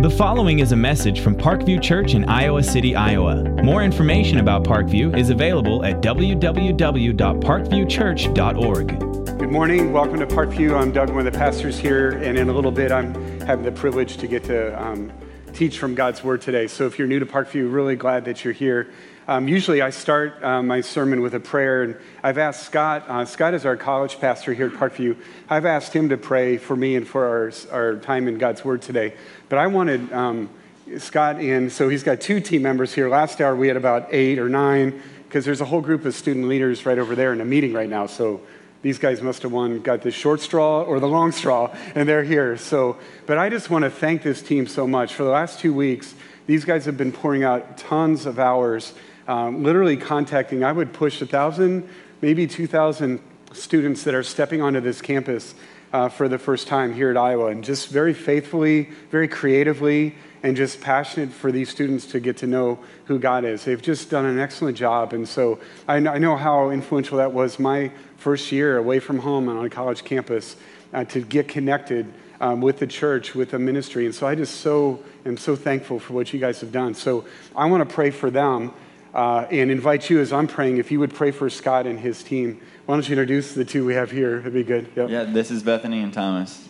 The following is a message from Parkview Church in Iowa City, Iowa. More information about Parkview is available at www.parkviewchurch.org. Good morning. Welcome to Parkview. I'm Doug, one of the pastors here, and in a little bit, I'm having the privilege to get to um, teach from God's Word today. So if you're new to Parkview, really glad that you're here. Um, usually, I start uh, my sermon with a prayer, and I've asked Scott. Uh, Scott is our college pastor here at Parkview. I've asked him to pray for me and for our, our time in God's Word today. But I wanted um, Scott in, so he's got two team members here. Last hour, we had about eight or nine, because there's a whole group of student leaders right over there in a meeting right now. So these guys must have won, got the short straw or the long straw, and they're here. So, but I just want to thank this team so much. For the last two weeks, these guys have been pouring out tons of hours um, literally contacting, I would push 1,000, maybe 2,000 students that are stepping onto this campus uh, for the first time here at Iowa, and just very faithfully, very creatively, and just passionate for these students to get to know who God is. They've just done an excellent job. And so I know how influential that was my first year away from home and on a college campus uh, to get connected um, with the church, with the ministry. And so I just so am so thankful for what you guys have done. So I want to pray for them uh, and invite you as I'm praying, if you would pray for Scott and his team. Why don't you introduce the two we have here? It'd be good. Yep. Yeah, this is Bethany and Thomas.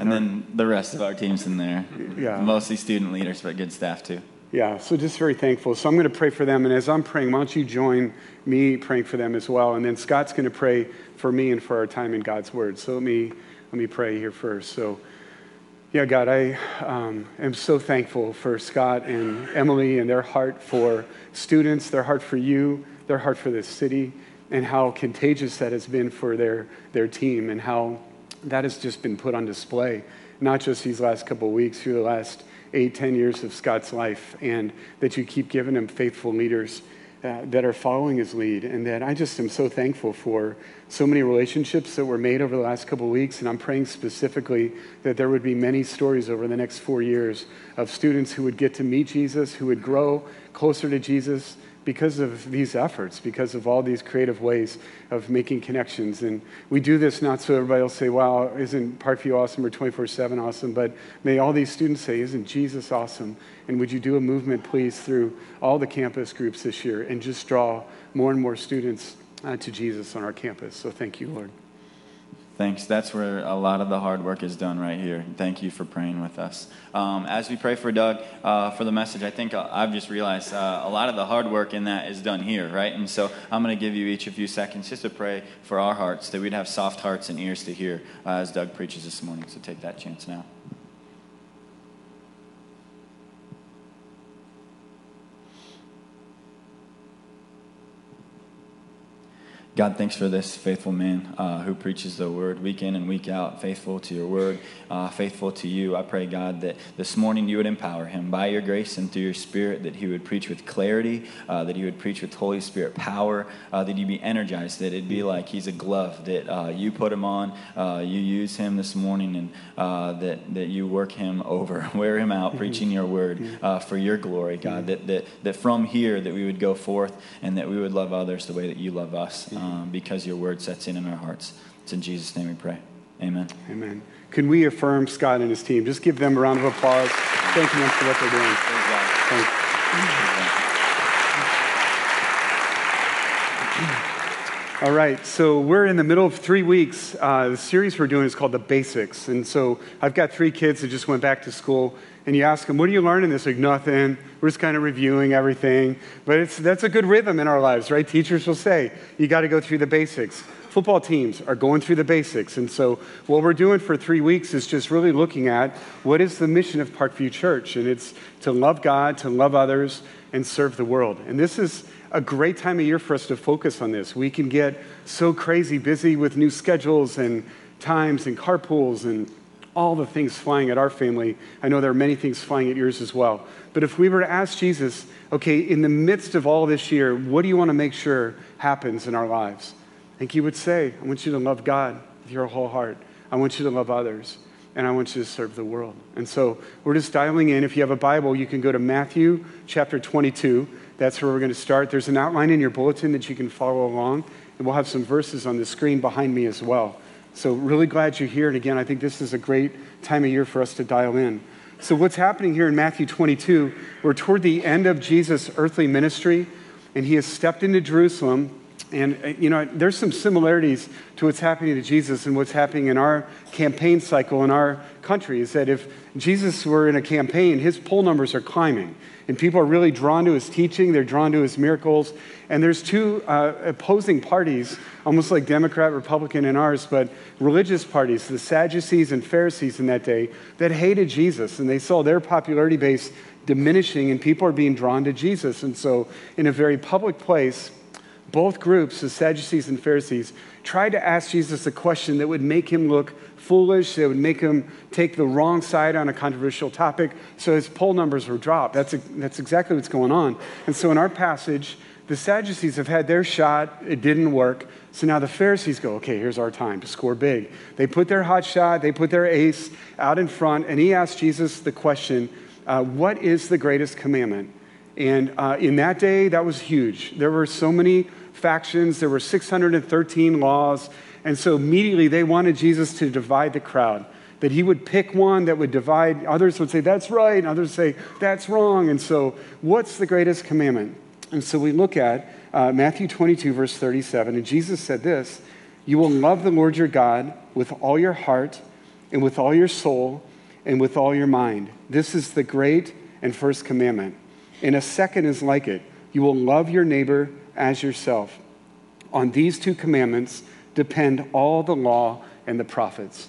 And then the rest of our team's in there. Yeah. Mostly student leaders, but good staff too. Yeah, so just very thankful. So I'm going to pray for them. And as I'm praying, why don't you join me praying for them as well? And then Scott's going to pray for me and for our time in God's Word. So let me, let me pray here first. So, yeah, God, I um, am so thankful for Scott and Emily and their heart for students, their heart for you, their heart for this city, and how contagious that has been for their, their team, and how that has just been put on display, not just these last couple of weeks, through the last eight, ten years of Scott's life, and that you keep giving him faithful leaders uh, that are following his lead. And that I just am so thankful for so many relationships that were made over the last couple weeks. And I'm praying specifically that there would be many stories over the next four years of students who would get to meet Jesus, who would grow closer to Jesus, because of these efforts, because of all these creative ways of making connections. And we do this not so everybody will say, wow, isn't Parkview awesome or 24 7 awesome? But may all these students say, isn't Jesus awesome? And would you do a movement, please, through all the campus groups this year and just draw more and more students uh, to Jesus on our campus? So thank you, Lord. Thanks. That's where a lot of the hard work is done right here. Thank you for praying with us. Um, as we pray for Doug uh, for the message, I think uh, I've just realized uh, a lot of the hard work in that is done here, right? And so I'm going to give you each a few seconds just to pray for our hearts, that we'd have soft hearts and ears to hear uh, as Doug preaches this morning. So take that chance now. God, thanks for this faithful man uh, who preaches the word week in and week out, faithful to your word, uh, faithful to you. I pray, God, that this morning you would empower him by your grace and through your spirit, that he would preach with clarity, uh, that he would preach with Holy Spirit power, uh, that he'd be energized, that it'd be like he's a glove, that uh, you put him on, uh, you use him this morning, and that, that you work him over, wear him out, preaching your word for your glory, God, that, that, that from here that we would go forth and that we would love others the way that you love us Um, because your word sets in in our hearts. It's in Jesus' name we pray. Amen. Amen. Can we affirm Scott and his team? Just give them a round of applause. Thank them for what they're doing. All right, so we're in the middle of three weeks. Uh, the series we're doing is called The Basics. And so I've got three kids that just went back to school and you ask them, What are you learning this? Like, nothing. We're just kind of reviewing everything. But it's, that's a good rhythm in our lives, right? Teachers will say, You got to go through the basics. Football teams are going through the basics. And so, what we're doing for three weeks is just really looking at what is the mission of Parkview Church. And it's to love God, to love others, and serve the world. And this is a great time of year for us to focus on this. We can get so crazy busy with new schedules and times and carpools and all the things flying at our family. I know there are many things flying at yours as well. But if we were to ask Jesus, okay, in the midst of all this year, what do you want to make sure happens in our lives? I think he would say, I want you to love God with your whole heart. I want you to love others. And I want you to serve the world. And so we're just dialing in. If you have a Bible, you can go to Matthew chapter 22. That's where we're going to start. There's an outline in your bulletin that you can follow along. And we'll have some verses on the screen behind me as well. So, really glad you're here. And again, I think this is a great time of year for us to dial in. So, what's happening here in Matthew 22, we're toward the end of Jesus' earthly ministry, and he has stepped into Jerusalem. And, uh, you know, there's some similarities to what's happening to Jesus and what's happening in our campaign cycle in our country. Is that if Jesus were in a campaign, his poll numbers are climbing. And people are really drawn to his teaching, they're drawn to his miracles. And there's two uh, opposing parties, almost like Democrat, Republican, and ours, but religious parties, the Sadducees and Pharisees in that day, that hated Jesus. And they saw their popularity base diminishing, and people are being drawn to Jesus. And so, in a very public place, both groups, the Sadducees and Pharisees, tried to ask Jesus a question that would make him look foolish, that would make him take the wrong side on a controversial topic, so his poll numbers were dropped. That's, a, that's exactly what's going on. And so in our passage, the Sadducees have had their shot, it didn't work. So now the Pharisees go, okay, here's our time to score big. They put their hot shot, they put their ace out in front, and he asked Jesus the question, uh, What is the greatest commandment? And uh, in that day, that was huge. There were so many factions, there were 613 laws. And so immediately they wanted Jesus to divide the crowd, that he would pick one that would divide. Others would say, that's right. And others say, that's wrong. And so, what's the greatest commandment? And so we look at uh, Matthew 22, verse 37. And Jesus said this You will love the Lord your God with all your heart, and with all your soul, and with all your mind. This is the great and first commandment. And a second is like it you will love your neighbor as yourself. On these two commandments depend all the law and the prophets.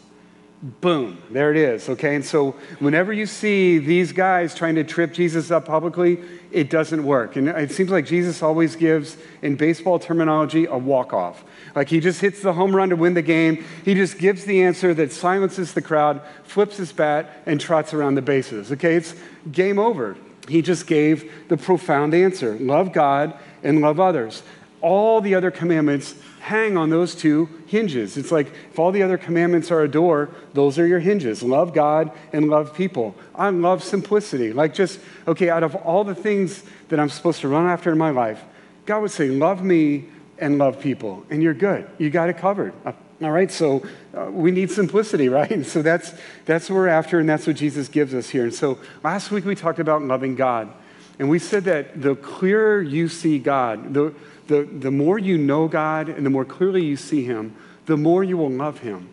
Boom, there it is, okay? And so whenever you see these guys trying to trip Jesus up publicly, it doesn't work. And it seems like Jesus always gives, in baseball terminology, a walk off. Like he just hits the home run to win the game. He just gives the answer that silences the crowd, flips his bat, and trots around the bases, okay? It's game over. He just gave the profound answer love God and love others. All the other commandments hang on those two hinges. It's like if all the other commandments are a door, those are your hinges. Love God and love people. I love simplicity. Like just, okay, out of all the things that I'm supposed to run after in my life, God would say, love me and love people, and you're good. You got it covered. Uh, all right, so uh, we need simplicity, right? So that's, that's what we're after, and that's what Jesus gives us here. And so last week we talked about loving God. And we said that the clearer you see God, the, the, the more you know God and the more clearly you see Him, the more you will love Him.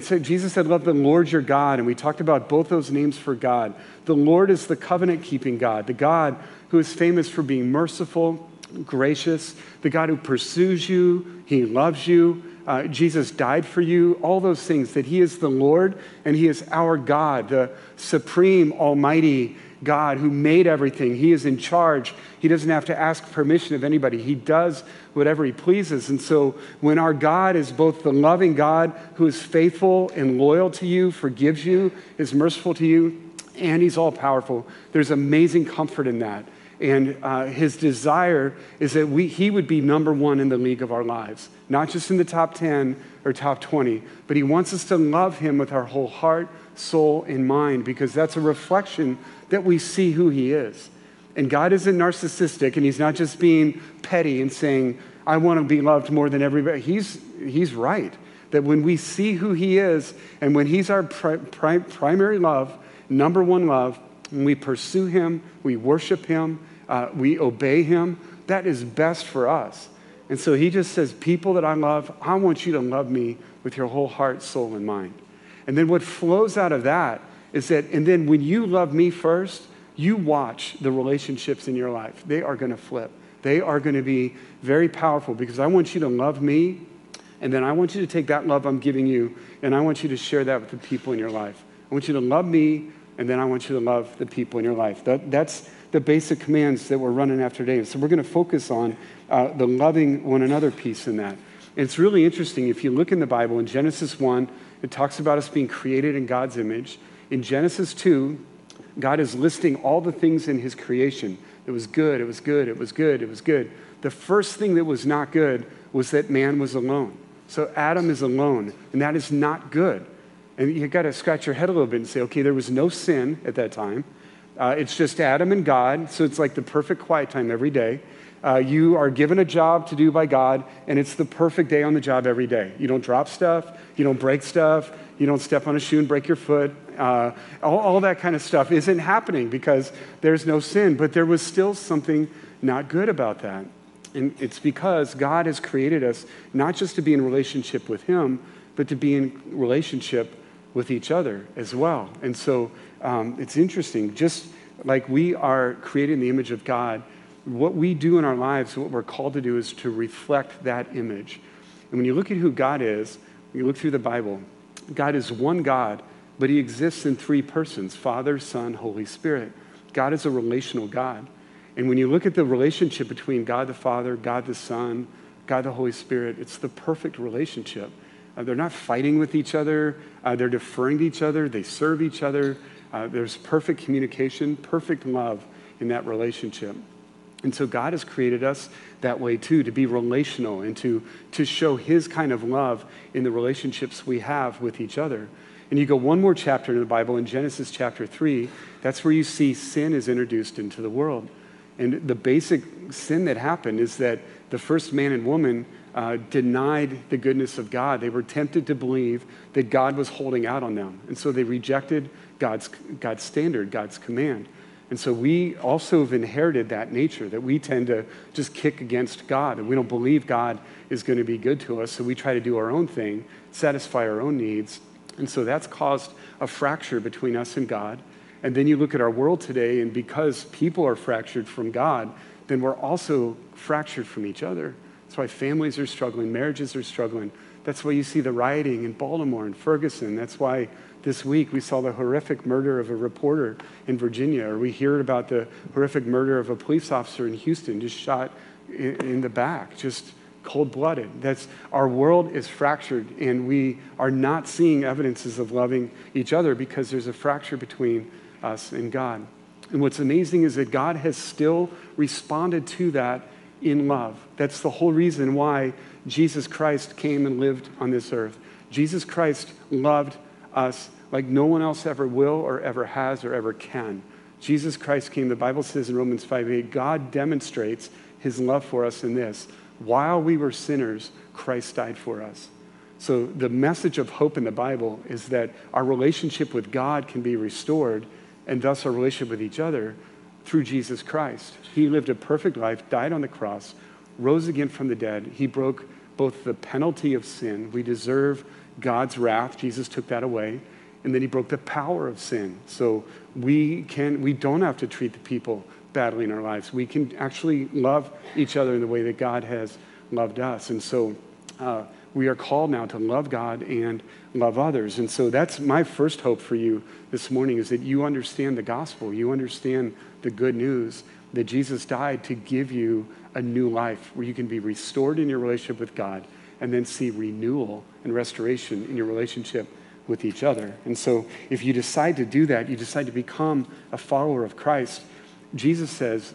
Said, Jesus said, Love the Lord your God. And we talked about both those names for God. The Lord is the covenant keeping God, the God who is famous for being merciful, gracious, the God who pursues you, He loves you. Uh, Jesus died for you, all those things, that He is the Lord and He is our God, the supreme, almighty, God who made everything. He is in charge. He doesn't have to ask permission of anybody. He does whatever he pleases. And so when our God is both the loving God who is faithful and loyal to you, forgives you, is merciful to you, and he's all powerful, there's amazing comfort in that. And uh, his desire is that we, he would be number one in the league of our lives, not just in the top 10 or top 20, but he wants us to love him with our whole heart, soul, and mind because that's a reflection that we see who he is. And God isn't narcissistic, and he's not just being petty and saying, I want to be loved more than everybody. He's, he's right. That when we see who he is, and when he's our pri- pri- primary love, number one love, and we pursue him, we worship him, uh, we obey him, that is best for us. And so he just says, People that I love, I want you to love me with your whole heart, soul, and mind. And then what flows out of that is that, and then when you love me first, you watch the relationships in your life. They are going to flip. They are going to be very powerful because I want you to love me, and then I want you to take that love I'm giving you, and I want you to share that with the people in your life. I want you to love me, and then I want you to love the people in your life. That, that's the basic commands that we're running after today. So we're going to focus on uh, the loving one another piece in that. And it's really interesting. If you look in the Bible, in Genesis 1, it talks about us being created in God's image. In Genesis 2, God is listing all the things in his creation. It was good, it was good, it was good, it was good. The first thing that was not good was that man was alone. So Adam is alone, and that is not good. And you got to scratch your head a little bit and say, okay, there was no sin at that time. Uh, it's just Adam and God, so it's like the perfect quiet time every day. Uh, you are given a job to do by God, and it's the perfect day on the job every day. You don't drop stuff, you don't break stuff, you don't step on a shoe and break your foot. Uh, all, all that kind of stuff isn't happening because there's no sin. But there was still something not good about that. And it's because God has created us not just to be in relationship with Him, but to be in relationship with each other as well. And so um, it's interesting. Just like we are created in the image of God, what we do in our lives, what we're called to do is to reflect that image. And when you look at who God is, when you look through the Bible, God is one God, but He exists in three persons Father, Son, Holy Spirit. God is a relational God. And when you look at the relationship between God the Father, God the Son, God the Holy Spirit, it's the perfect relationship. Uh, they're not fighting with each other, uh, they're deferring to each other, they serve each other. Uh, there's perfect communication, perfect love in that relationship. And so God has created us that way too, to be relational and to, to show His kind of love in the relationships we have with each other. And you go one more chapter in the Bible, in Genesis chapter 3, that's where you see sin is introduced into the world. And the basic sin that happened is that the first man and woman uh, denied the goodness of God. They were tempted to believe that God was holding out on them. And so they rejected God's, God's standard, God's command. And so we also have inherited that nature that we tend to just kick against God and we don't believe God is going to be good to us. So we try to do our own thing, satisfy our own needs. And so that's caused a fracture between us and God. And then you look at our world today, and because people are fractured from God, then we're also fractured from each other. That's why families are struggling, marriages are struggling. That's why you see the rioting in Baltimore and Ferguson. That's why this week we saw the horrific murder of a reporter in Virginia, or we hear about the horrific murder of a police officer in Houston, just shot in, in the back, just cold blooded. That's our world is fractured, and we are not seeing evidences of loving each other because there's a fracture between us and God. And what's amazing is that God has still responded to that in love. That's the whole reason why Jesus Christ came and lived on this earth. Jesus Christ loved us like no one else ever will or ever has or ever can. Jesus Christ came, the Bible says in Romans 5 8, God demonstrates his love for us in this. While we were sinners, Christ died for us. So the message of hope in the Bible is that our relationship with God can be restored and thus our relationship with each other through Jesus Christ. He lived a perfect life, died on the cross, rose again from the dead. He broke both the penalty of sin. We deserve God's wrath. Jesus took that away. And then he broke the power of sin. So we can we don't have to treat the people badly in our lives. We can actually love each other in the way that God has loved us. And so uh, we are called now to love God and love others. And so that's my first hope for you this morning is that you understand the gospel. You understand the good news that Jesus died to give you a new life where you can be restored in your relationship with God and then see renewal and restoration in your relationship with each other. And so, if you decide to do that, you decide to become a follower of Christ, Jesus says,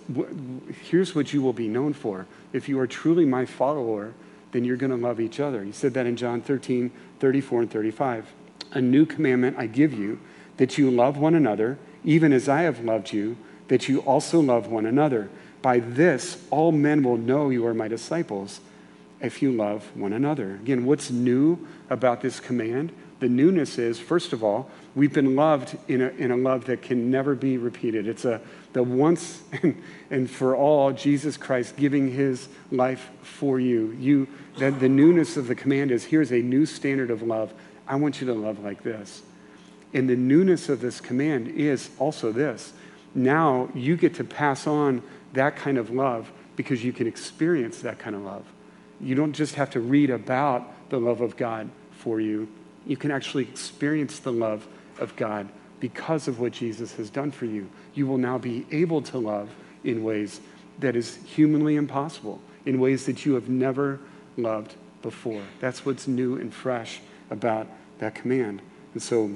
Here's what you will be known for. If you are truly my follower, then you're going to love each other. He said that in John 13, 34, and 35. A new commandment I give you, that you love one another, even as I have loved you, that you also love one another. By this, all men will know you are my disciples if you love one another. Again, what's new about this command? The newness is, first of all, we've been loved in a, in a love that can never be repeated. It's a, the once and, and for all Jesus Christ giving his life for you. You that the newness of the command is here's a new standard of love. I want you to love like this. And the newness of this command is also this. Now you get to pass on that kind of love because you can experience that kind of love. You don't just have to read about the love of God for you, you can actually experience the love of God because of what Jesus has done for you. You will now be able to love in ways that is humanly impossible, in ways that you have never loved before. That's what's new and fresh about that command. And so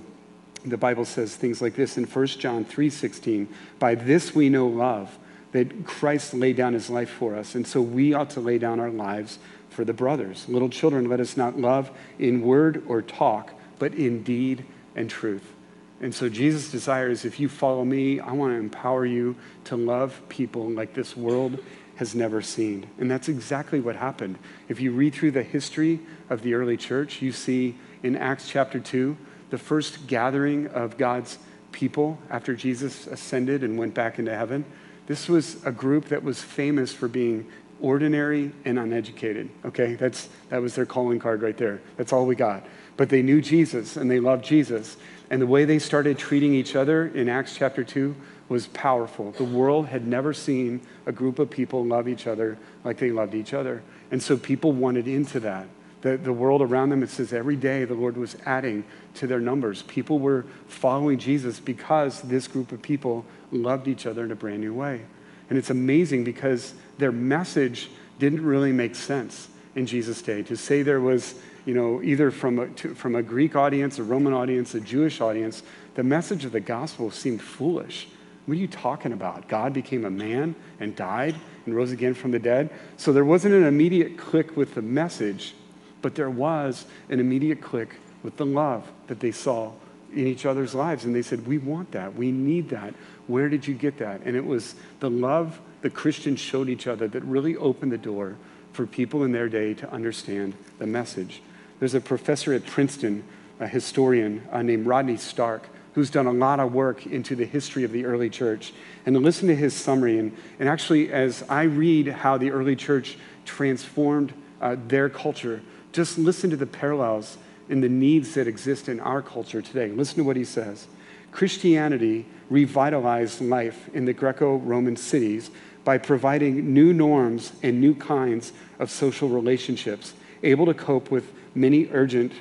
the Bible says things like this in 1 John 3:16, "By this we know love, that Christ laid down his life for us, and so we ought to lay down our lives for the brothers. Little children, let us not love in word or talk, but in deed and truth. And so Jesus' desires, if you follow me, I want to empower you to love people like this world has never seen. And that's exactly what happened. If you read through the history of the early church, you see in Acts chapter 2 the first gathering of God's people after Jesus ascended and went back into heaven, this was a group that was famous for being ordinary and uneducated. Okay, that's that was their calling card right there. That's all we got. But they knew Jesus and they loved Jesus. And the way they started treating each other in Acts chapter 2 was powerful. The world had never seen a group of people love each other like they loved each other. And so people wanted into that. The, the world around them, it says every day the Lord was adding to their numbers. People were following Jesus because this group of people loved each other in a brand new way. And it's amazing because their message didn't really make sense in Jesus' day. To say there was, you know, either from a, to, from a Greek audience, a Roman audience, a Jewish audience, the message of the gospel seemed foolish. What are you talking about? God became a man and died and rose again from the dead. So there wasn't an immediate click with the message, but there was an immediate click with the love that they saw in each other's lives. And they said, We want that. We need that. Where did you get that? And it was the love the Christians showed each other that really opened the door for people in their day to understand the message. There's a professor at Princeton, a historian uh, named Rodney Stark, who's done a lot of work into the history of the early church. And to listen to his summary, and, and actually, as I read how the early church transformed uh, their culture, just listen to the parallels in the needs that exist in our culture today. Listen to what he says. Christianity revitalized life in the Greco Roman cities by providing new norms and new kinds of social relationships, able to cope with many urgent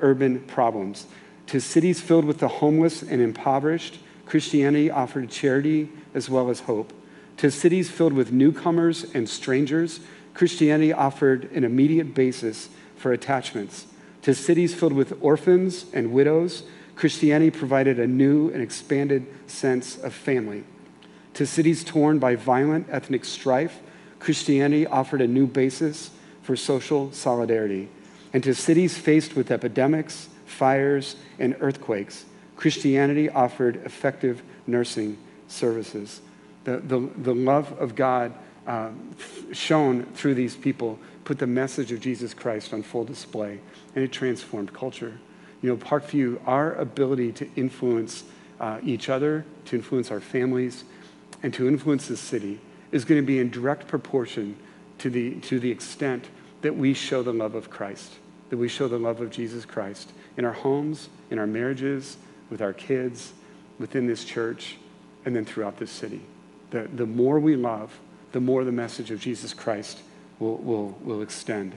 urban problems. To cities filled with the homeless and impoverished, Christianity offered charity as well as hope. To cities filled with newcomers and strangers, Christianity offered an immediate basis for attachments. To cities filled with orphans and widows, Christianity provided a new and expanded sense of family. To cities torn by violent ethnic strife, Christianity offered a new basis for social solidarity. And to cities faced with epidemics, fires, and earthquakes, Christianity offered effective nursing services. The, the, the love of God uh, shown through these people put the message of Jesus Christ on full display, and it transformed culture. You know, Parkview, our ability to influence uh, each other, to influence our families, and to influence the city is going to be in direct proportion to the, to the extent that we show the love of Christ, that we show the love of Jesus Christ in our homes, in our marriages, with our kids, within this church, and then throughout this city. The, the more we love, the more the message of Jesus Christ will, will, will extend.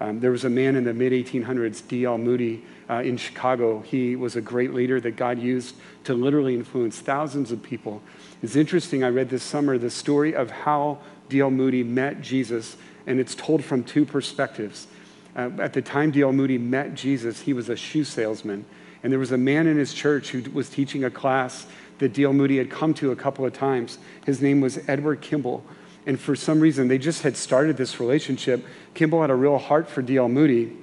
Um, there was a man in the mid 1800s, D.L. Moody, uh, in Chicago. He was a great leader that God used to literally influence thousands of people. It's interesting, I read this summer the story of how D.L. Moody met Jesus, and it's told from two perspectives. Uh, at the time D.L. Moody met Jesus, he was a shoe salesman. And there was a man in his church who was teaching a class that D.L. Moody had come to a couple of times. His name was Edward Kimball. And for some reason, they just had started this relationship. Kimball had a real heart for D.L. Moody.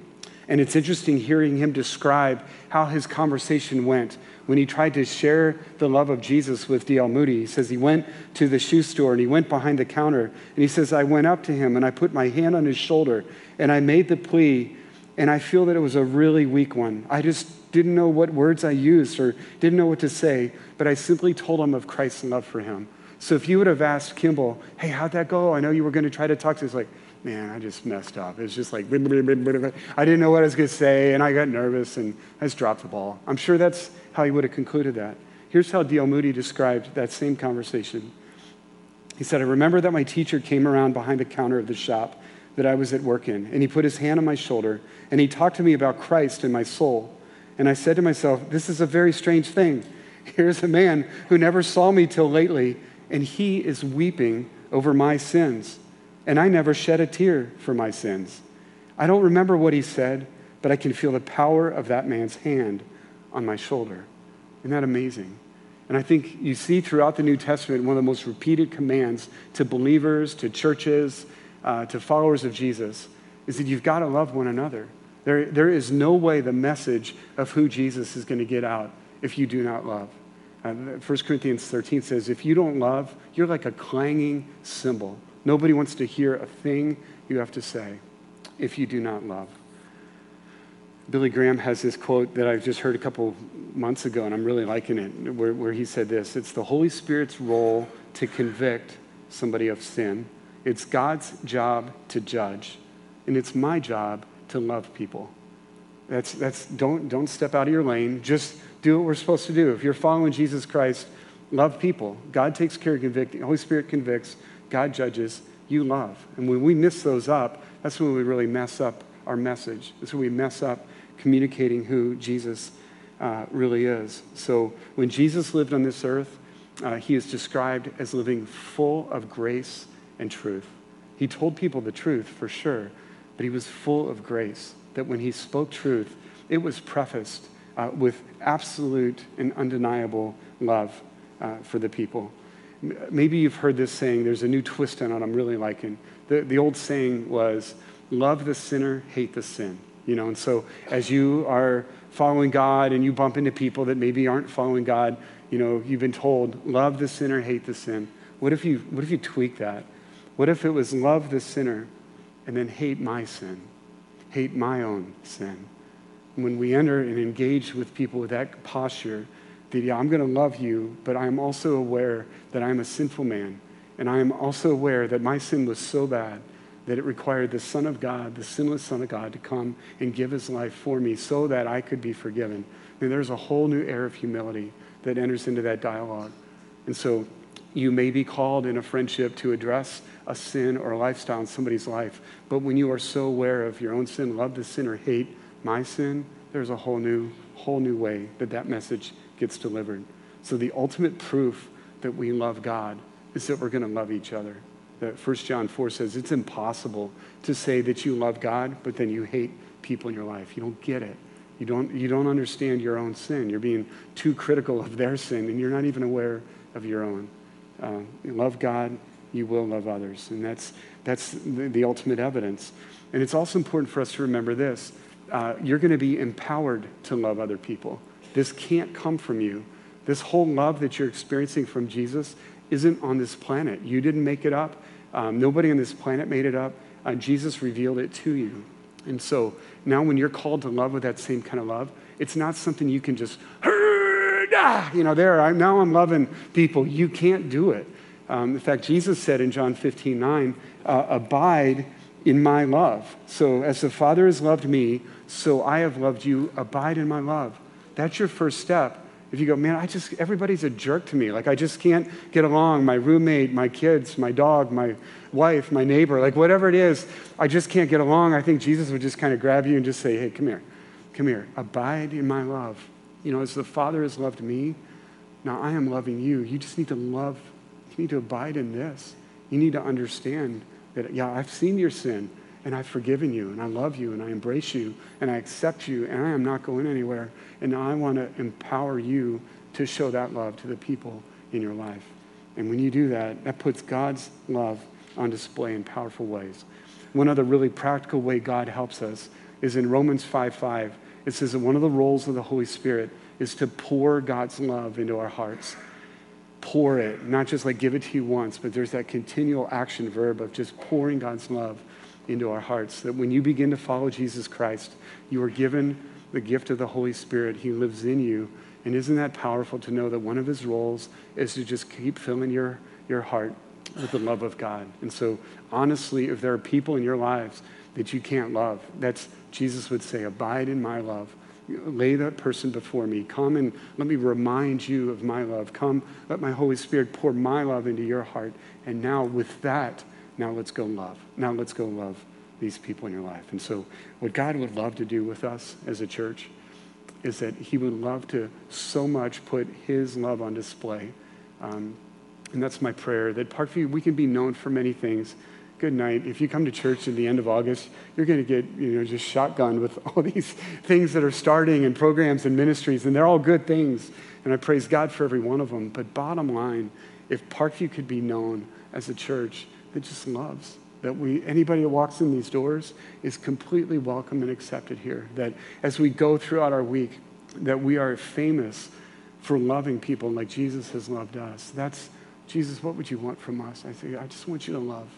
And it's interesting hearing him describe how his conversation went when he tried to share the love of Jesus with D.L. Moody. He says he went to the shoe store and he went behind the counter. And he says, I went up to him and I put my hand on his shoulder and I made the plea. And I feel that it was a really weak one. I just didn't know what words I used or didn't know what to say, but I simply told him of Christ's love for him. So if you would have asked Kimball, hey, how'd that go? I know you were going to try to talk to us. Like, man, I just messed up. It was just like, I didn't know what I was going to say, and I got nervous, and I just dropped the ball. I'm sure that's how he would have concluded that. Here's how D.L. Moody described that same conversation. He said, I remember that my teacher came around behind the counter of the shop that I was at work in, and he put his hand on my shoulder, and he talked to me about Christ and my soul. And I said to myself, This is a very strange thing. Here's a man who never saw me till lately and he is weeping over my sins. And I never shed a tear for my sins. I don't remember what he said, but I can feel the power of that man's hand on my shoulder. Isn't that amazing? And I think you see throughout the New Testament one of the most repeated commands to believers, to churches, uh, to followers of Jesus is that you've got to love one another. There, there is no way the message of who Jesus is going to get out if you do not love. Uh, 1 Corinthians 13 says, If you don't love, you're like a clanging cymbal. Nobody wants to hear a thing you have to say if you do not love. Billy Graham has this quote that I've just heard a couple months ago, and I'm really liking it, where, where he said this It's the Holy Spirit's role to convict somebody of sin, it's God's job to judge, and it's my job to love people. That's, that's, don't, don't step out of your lane. Just do what we're supposed to do. If you're following Jesus Christ, love people. God takes care of convicting. Holy Spirit convicts. God judges. You love. And when we miss those up, that's when we really mess up our message. That's when we mess up communicating who Jesus uh, really is. So when Jesus lived on this earth, uh, he is described as living full of grace and truth. He told people the truth for sure, but he was full of grace. That when he spoke truth, it was prefaced uh, with absolute and undeniable love uh, for the people. Maybe you've heard this saying, there's a new twist on it I'm really liking. The, the old saying was, love the sinner, hate the sin. You know, and so as you are following God and you bump into people that maybe aren't following God, you know, you've been told, love the sinner, hate the sin. What if you, what if you tweak that? What if it was love the sinner and then hate my sin, hate my own sin? When we enter and engage with people with that posture, that yeah, I'm going to love you, but I'm also aware that I'm a sinful man. And I am also aware that my sin was so bad that it required the Son of God, the sinless Son of God, to come and give his life for me so that I could be forgiven. And there's a whole new air of humility that enters into that dialogue. And so you may be called in a friendship to address a sin or a lifestyle in somebody's life. But when you are so aware of your own sin, love the sinner, hate my sin, there's a whole new, whole new way that that message gets delivered. So the ultimate proof that we love God is that we're going to love each other that 1 John 4 says it's impossible to say that you love God, but then you hate people in your life. You don't get it. You don't, you don't understand your own sin. You're being too critical of their sin, and you're not even aware of your own. Uh, you love God, you will love others. And that's, that's the, the, ultimate evidence. And it's also important for us to remember this uh, you're going to be empowered to love other people. This can't come from you. This whole love that you're experiencing from Jesus isn't on this planet. You didn't make it up. Um, nobody on this planet made it up. Uh, Jesus revealed it to you. And so now, when you're called to love with that same kind of love, it's not something you can just, you know, there, I, now I'm loving people. You can't do it. Um, in fact, Jesus said in John 15, 9, uh, abide in my love. So, as the Father has loved me, so I have loved you. Abide in my love. That's your first step if you go, man, I just, everybody's a jerk to me. Like, I just can't get along. My roommate, my kids, my dog, my wife, my neighbor, like, whatever it is, I just can't get along. I think Jesus would just kind of grab you and just say, hey, come here, come here, abide in my love. You know, as the Father has loved me, now I am loving you. You just need to love, you need to abide in this. You need to understand that, yeah, I've seen your sin and I've forgiven you, and I love you, and I embrace you, and I accept you, and I am not going anywhere. And I want to empower you to show that love to the people in your life. And when you do that, that puts God's love on display in powerful ways. One other really practical way God helps us is in Romans 5 5. It says that one of the roles of the Holy Spirit is to pour God's love into our hearts. Pour it, not just like give it to you once, but there's that continual action verb of just pouring God's love into our hearts. That when you begin to follow Jesus Christ, you are given the gift of the Holy Spirit. He lives in you. And isn't that powerful to know that one of his roles is to just keep filling your, your heart with the love of God? And so, honestly, if there are people in your lives that you can't love, that's Jesus would say, Abide in my love. Lay that person before me. Come and let me remind you of my love. Come, let my Holy Spirit pour my love into your heart. And now, with that, now let's go love. Now let's go love these people in your life. And so, what God would love to do with us as a church is that He would love to so much put His love on display. Um, and that's my prayer that Parkview, we can be known for many things. Good night. If you come to church at the end of August, you're going to get, you know, just shotgunned with all these things that are starting and programs and ministries, and they're all good things. And I praise God for every one of them. But bottom line, if Parkview could be known as a church that just loves. That we, anybody that walks in these doors is completely welcome and accepted here. That as we go throughout our week, that we are famous for loving people like Jesus has loved us. That's, Jesus, what would you want from us? I say, I just want you to love.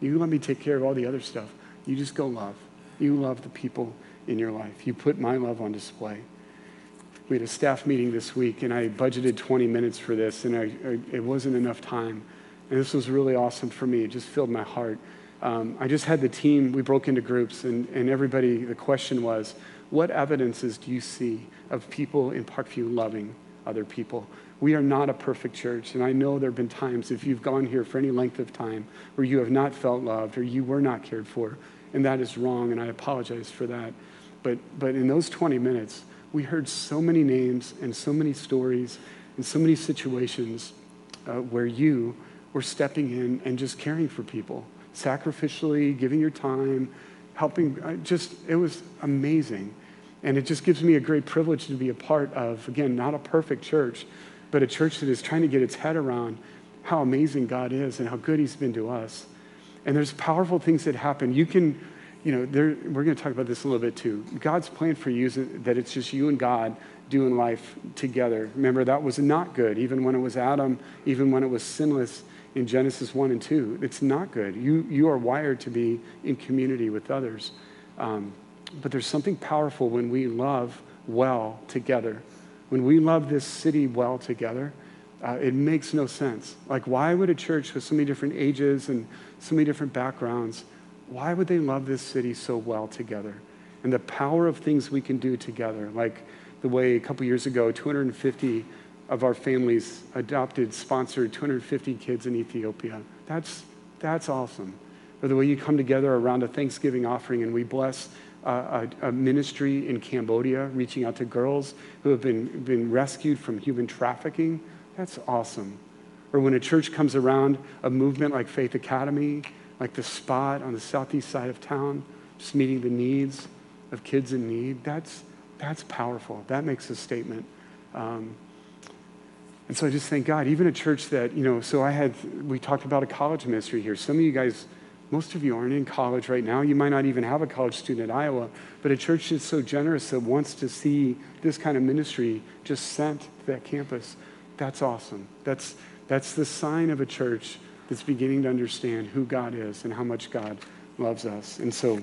You let me take care of all the other stuff. You just go love. You love the people in your life. You put my love on display. We had a staff meeting this week, and I budgeted 20 minutes for this, and I, I, it wasn't enough time. And this was really awesome for me. It just filled my heart. Um, I just had the team, we broke into groups, and, and everybody, the question was, what evidences do you see of people in Parkview loving other people? We are not a perfect church, and I know there have been times, if you've gone here for any length of time, where you have not felt loved or you were not cared for, and that is wrong, and I apologize for that. But, but in those 20 minutes, we heard so many names and so many stories and so many situations uh, where you were stepping in and just caring for people, sacrificially, giving your time, helping. Just, it was amazing. And it just gives me a great privilege to be a part of, again, not a perfect church, but a church that is trying to get its head around how amazing God is and how good He's been to us. And there's powerful things that happen. You can, you know, there, we're going to talk about this a little bit too. God's plan for you is that it's just you and God doing life together. Remember, that was not good, even when it was Adam, even when it was sinless in Genesis 1 and 2. It's not good. You, you are wired to be in community with others. Um, but there's something powerful when we love well together. When we love this city well together, uh, it makes no sense. Like, why would a church with so many different ages and so many different backgrounds, why would they love this city so well together? And the power of things we can do together, like the way a couple years ago, 250 of our families adopted, sponsored 250 kids in Ethiopia. That's, that's awesome. Or the way you come together around a Thanksgiving offering and we bless a, a, ministry in Cambodia reaching out to girls who have been, been rescued from human trafficking. That's awesome. Or when a church comes around a movement like Faith Academy, like the spot on the southeast side of town, just meeting the needs of kids in need, that's, that's powerful. That makes a statement. Um, and so I just thank God, even a church that, you know, so I had, we talked about a college ministry here. Some of you guys most of you aren't in college right now. You might not even have a college student at Iowa, but a church that's so generous that wants to see this kind of ministry just sent to that campus. That's awesome. That's, that's the sign of a church that's beginning to understand who God is and how much God loves us. And so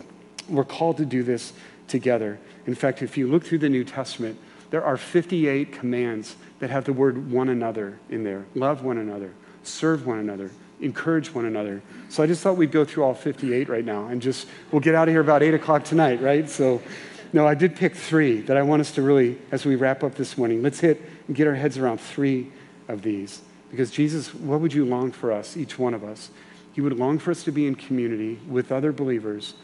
we're called to do this together. In fact, if you look through the New Testament, there are 58 commands that have the word one another in there. Love one another, serve one another, encourage one another. So I just thought we'd go through all 58 right now and just, we'll get out of here about 8 o'clock tonight, right? So, no, I did pick three that I want us to really, as we wrap up this morning, let's hit and get our heads around three of these. Because Jesus, what would you long for us, each one of us? He would long for us to be in community with other believers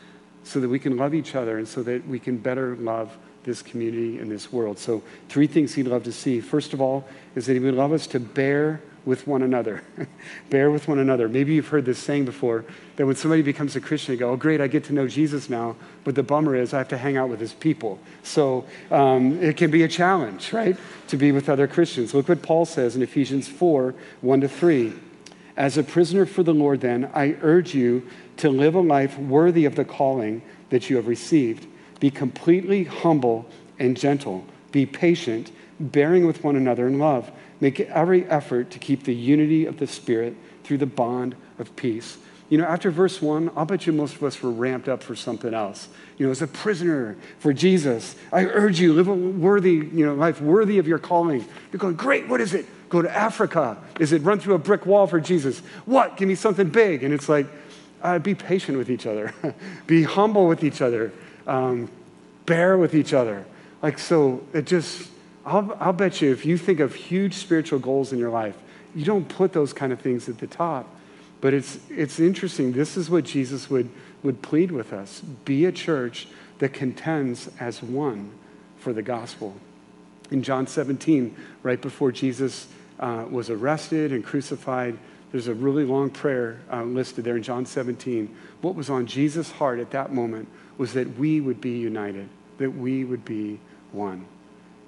so that we can love each other and so that we can better love this community and this world. So, three things he'd love to see. First of all, is that he would love us to bear with one another. Bear with one another. Maybe you've heard this saying before that when somebody becomes a Christian, you go, oh, great, I get to know Jesus now. But the bummer is I have to hang out with his people. So um, it can be a challenge, right, to be with other Christians. Look what Paul says in Ephesians 4 1 to 3. As a prisoner for the Lord, then, I urge you to live a life worthy of the calling that you have received. Be completely humble and gentle. Be patient, bearing with one another in love Make every effort to keep the unity of the Spirit through the bond of peace. You know, after verse one, I'll bet you most of us were ramped up for something else. You know, as a prisoner for Jesus, I urge you, live a worthy, you know, life worthy of your calling. You're going, great, what is it? Go to Africa. Is it run through a brick wall for Jesus? What? Give me something big. And it's like, uh, be patient with each other, be humble with each other, um, bear with each other. Like, so it just, I'll, I'll bet you if you think of huge spiritual goals in your life, you don't put those kind of things at the top. But it's, it's interesting. This is what Jesus would, would plead with us be a church that contends as one for the gospel. In John 17, right before Jesus uh, was arrested and crucified, there's a really long prayer uh, listed there in John 17. What was on Jesus' heart at that moment was that we would be united, that we would be one.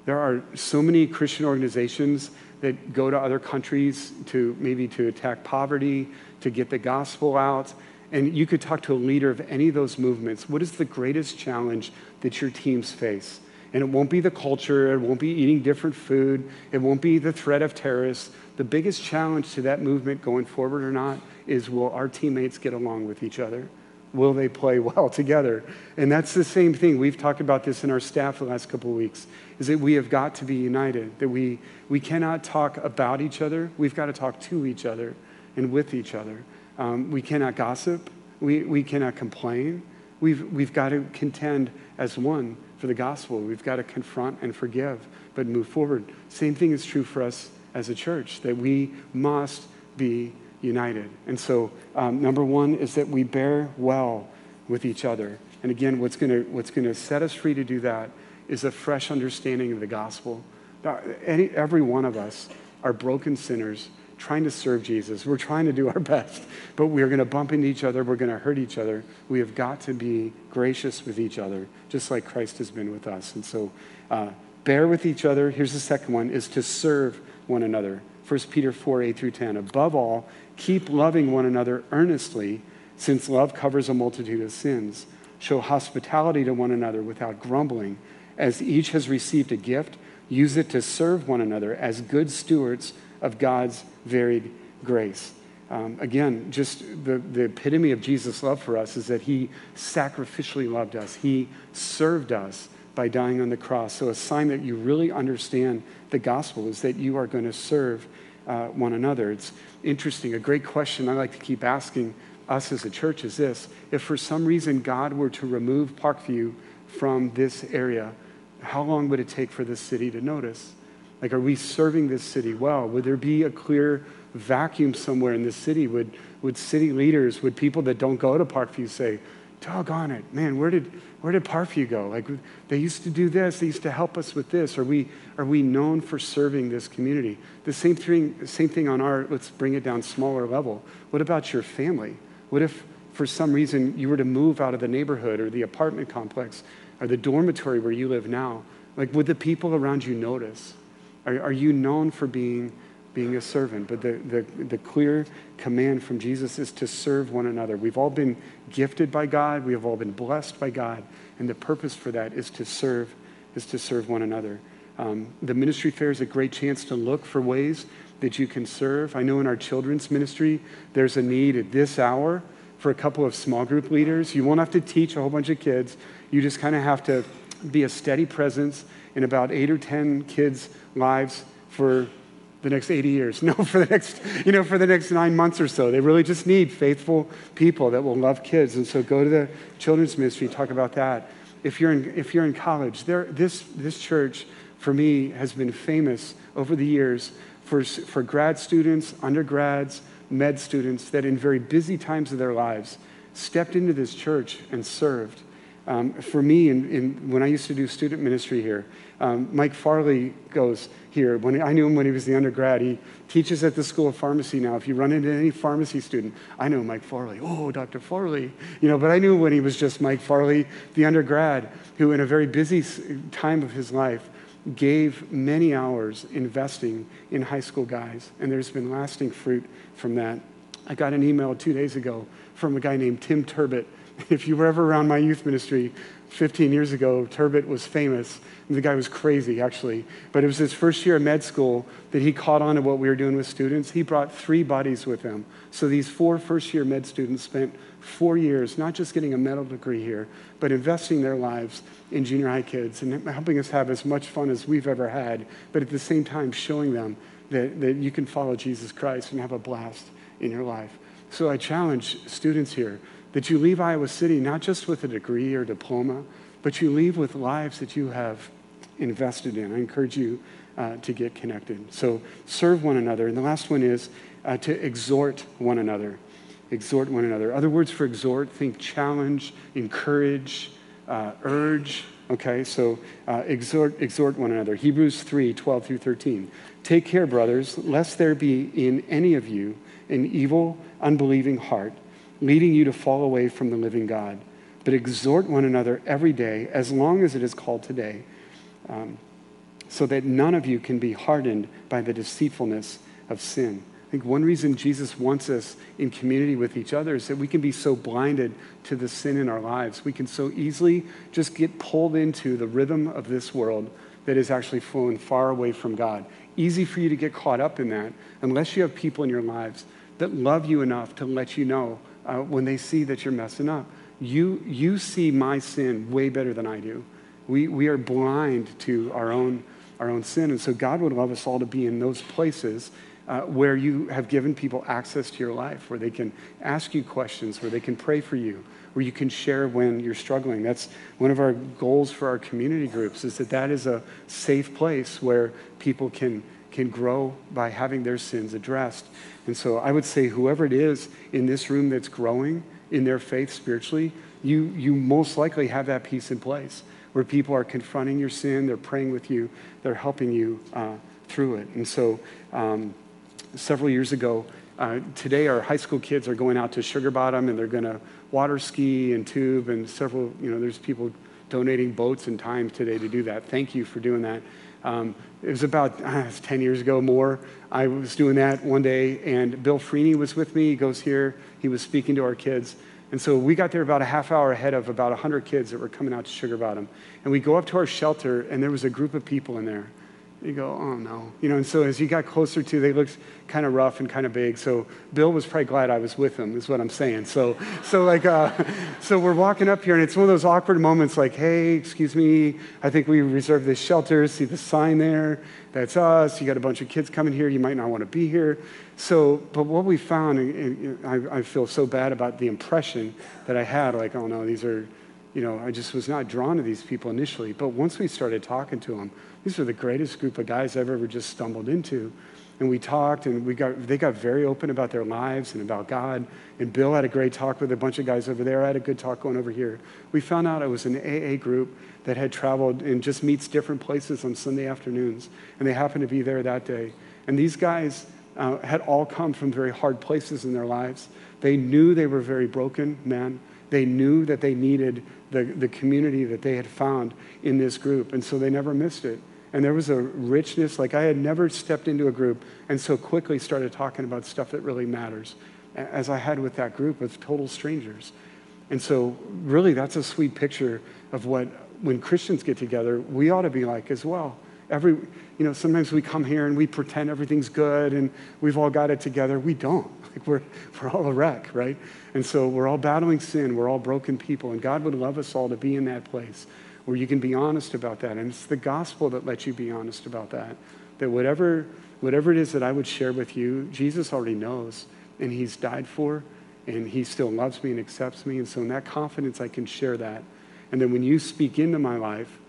There are so many Christian organizations that go to other countries to maybe to attack poverty, to get the gospel out. And you could talk to a leader of any of those movements. What is the greatest challenge that your teams face? And it won't be the culture, it won't be eating different food, it won't be the threat of terrorists. The biggest challenge to that movement going forward or not is will our teammates get along with each other? will they play well together? And that's the same thing. We've talked about this in our staff the last couple of weeks, is that we have got to be united, that we, we cannot talk about each other. We've got to talk to each other and with each other. Um, we cannot gossip. We, we cannot complain. We've, we've got to contend as one for the gospel. We've got to confront and forgive, but move forward. Same thing is true for us as a church, that we must be united. And so, um, number one is that we bear well with each other. And again, what's going to what's going to set us free to do that is a fresh understanding of the gospel. Any, every one of us are broken sinners trying to serve Jesus. We're trying to do our best, but we're going to bump into each other. We're going to hurt each other. We have got to be gracious with each other, just like Christ has been with us. And so, uh, bear with each other. Here's the second one: is to serve one another. 1 Peter 4, 8 through 10. Above all, keep loving one another earnestly, since love covers a multitude of sins. Show hospitality to one another without grumbling. As each has received a gift, use it to serve one another as good stewards of God's varied grace. Um, again, just the, the epitome of Jesus' love for us is that he sacrificially loved us. He served us by dying on the cross. So, a sign that you really understand the gospel is that you are going to serve uh, one another. It's interesting. A great question I like to keep asking us as a church is this if for some reason God were to remove Parkview from this area, how long would it take for this city to notice? Like, are we serving this city well? Would there be a clear vacuum somewhere in this city? Would, would city leaders, would people that don't go to Parkview say, doggone it, man, where did, where did Parkview go? Like, they used to do this, they used to help us with this. Are we, are we known for serving this community? The same thing, same thing on our, let's bring it down smaller level. What about your family? What if, for some reason, you were to move out of the neighborhood or the apartment complex or the dormitory where you live now? Like, would the people around you notice? Are, are you known for being, being a servant? But the, the, the clear command from Jesus is to serve one another. We've all been gifted by God, we have all been blessed by God, and the purpose for that is to serve, is to serve one another. Um, the ministry fair is a great chance to look for ways that you can serve. I know in our children's ministry, there's a need at this hour for a couple of small group leaders. You won't have to teach a whole bunch of kids. You just kind of have to be a steady presence in about eight or 10 kids' lives for the next 80 years. No, for the next, you know, for the next nine months or so. They really just need faithful people that will love kids. And so go to the children's ministry, talk about that. If you're in, if you're in college, there, this, this church, for me, has been famous over the years for, for grad students, undergrads, med students that in very busy times of their lives stepped into this church and served. Um, for me, in, in, when I used to do student ministry here, um, Mike Farley goes here. When I knew him when he was the undergrad. He teaches at the School of Pharmacy now. If you run into any pharmacy student, I know Mike Farley. Oh, Dr. Farley. You know, but I knew when he was just Mike Farley, the undergrad, who in a very busy time of his life gave many hours investing in high school guys. And there's been lasting fruit from that. I got an email two days ago from a guy named Tim Turbot. If you were ever around my youth ministry, 15 years ago, Turbot was famous. The guy was crazy, actually. But it was his first year of med school that he caught on to what we were doing with students. He brought three buddies with him. So these four first year med students spent four years not just getting a medical degree here, but investing their lives in junior high kids and helping us have as much fun as we've ever had, but at the same time showing them that, that you can follow Jesus Christ and have a blast in your life. So I challenge students here that you leave Iowa City not just with a degree or diploma, but you leave with lives that you have invested in. I encourage you uh, to get connected. So serve one another. And the last one is uh, to exhort one another. Exhort one another. Other words for exhort, think challenge, encourage, uh, urge. Okay, so uh, exhort, exhort one another. Hebrews 3 12 through 13. Take care, brothers, lest there be in any of you an evil, unbelieving heart leading you to fall away from the living God. But exhort one another every day, as long as it is called today, um, so that none of you can be hardened by the deceitfulness of sin. I think one reason Jesus wants us in community with each other is that we can be so blinded to the sin in our lives. We can so easily just get pulled into the rhythm of this world that is actually flowing far away from God. Easy for you to get caught up in that unless you have people in your lives that love you enough to let you know uh, when they see that you're messing up. you, you see my sin way better than I do. We, we are blind to our own, our own sin. And so God would love us all to be in those places uh, where you have given people access to your life, where they can ask you questions, where they can pray for you, where you can share when you're struggling. That's one of our goals for our community groups is that that is a safe place where people can, can grow by having their sins addressed. And so I would say whoever it is in this room that's growing in their faith spiritually, you, you most likely have that piece in place where people are confronting your sin, they're praying with you, they're helping you uh, through it. And so um, several years ago, uh, today our high school kids are going out to Sugar Bottom and they're going to water ski and tube and several, you know, there's people donating boats and time today to do that. Thank you for doing that. Um, it was about uh, 10 years ago more. I was doing that one day, and Bill Freeney was with me. He goes here. He was speaking to our kids. And so we got there about a half hour ahead of about 100 kids that were coming out to Sugar Bottom. And we go up to our shelter, and there was a group of people in there you go, oh no. You know, and so as you got closer to, they looked kind of rough and kind of big. So Bill was probably glad I was with him, is what I'm saying. So, so like, uh, so we're walking up here, and it's one of those awkward moments like, hey, excuse me, I think we reserved this shelter. See the sign there? That's us. You got a bunch of kids coming here. You might not want to be here. So, but what we found, and I, I feel so bad about the impression that I had, like, oh no, these are, you know, I just was not drawn to these people initially. But once we started talking to them, these are the greatest group of guys I've ever just stumbled into. And we talked, and we got, they got very open about their lives and about God. And Bill had a great talk with a bunch of guys over there. I had a good talk going over here. We found out it was an AA group that had traveled and just meets different places on Sunday afternoons. And they happened to be there that day. And these guys uh, had all come from very hard places in their lives. They knew they were very broken men. They knew that they needed the, the community that they had found in this group. And so they never missed it. And there was a richness, like I had never stepped into a group and so quickly started talking about stuff that really matters, as I had with that group of total strangers. And so, really, that's a sweet picture of what, when Christians get together, we ought to be like as well. Every, you know, sometimes we come here and we pretend everything's good and we've all got it together. We don't. Like we're, we're all a wreck, right? And so we're all battling sin. We're all broken people. And God would love us all to be in that place where you can be honest about that. And it's the gospel that lets you be honest about that. That whatever, whatever it is that I would share with you, Jesus already knows, and He's died for, and He still loves me and accepts me. And so, in that confidence, I can share that. And then when you speak into my life,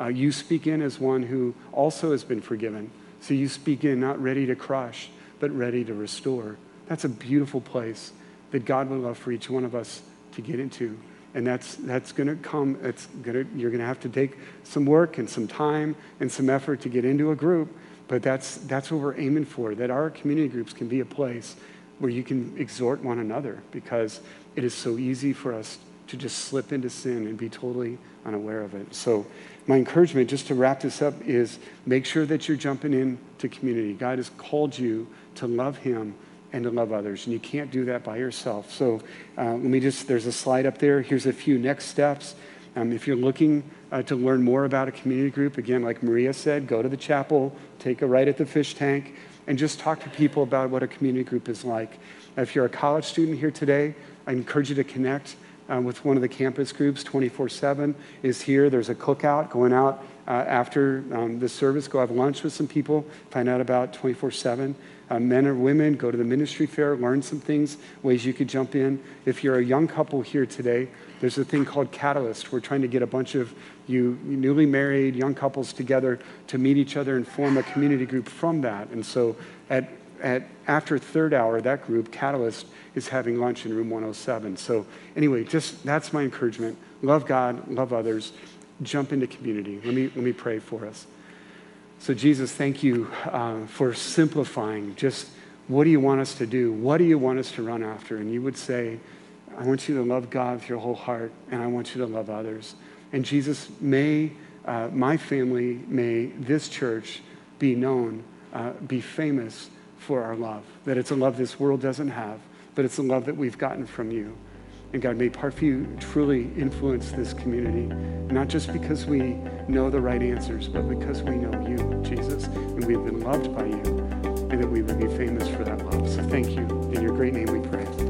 uh, you speak in as one who also has been forgiven. So you speak in not ready to crush, but ready to restore. That's a beautiful place that God would love for each one of us to get into and that's that's going to come it's to you're going to have to take some work and some time and some effort to get into a group but that's that's what we're aiming for that our community groups can be a place where you can exhort one another because it is so easy for us to just slip into sin and be totally unaware of it so my encouragement just to wrap this up is make sure that you're jumping into community god has called you to love him and to love others. And you can't do that by yourself. So uh, let me just, there's a slide up there. Here's a few next steps. Um, if you're looking uh, to learn more about a community group, again, like Maria said, go to the chapel, take a ride at the fish tank, and just talk to people about what a community group is like. If you're a college student here today, I encourage you to connect uh, with one of the campus groups. 24 7 is here. There's a cookout going out uh, after um, the service. Go have lunch with some people, find out about 24 7 uh, men or women, go to the ministry fair, learn some things, ways you could jump in. If you're a young couple here today, there's a thing called Catalyst. We're trying to get a bunch of you newly married young couples together to meet each other and form a community group from that. And so at, at after third hour, that group, Catalyst, is having lunch in room 107. So anyway, just that's my encouragement. Love God, love others, jump into community. Let me, let me pray for us. So, Jesus, thank you uh, for simplifying just what do you want us to do? What do you want us to run after? And you would say, I want you to love God with your whole heart, and I want you to love others. And Jesus, may uh, my family, may this church be known, uh, be famous for our love. That it's a love this world doesn't have, but it's a love that we've gotten from you. And God, may Parkview truly influence this community, not just because we know the right answers, but because we know you, Jesus, and we've been loved by you, and that we would be famous for that love. So thank you. In your great name we pray.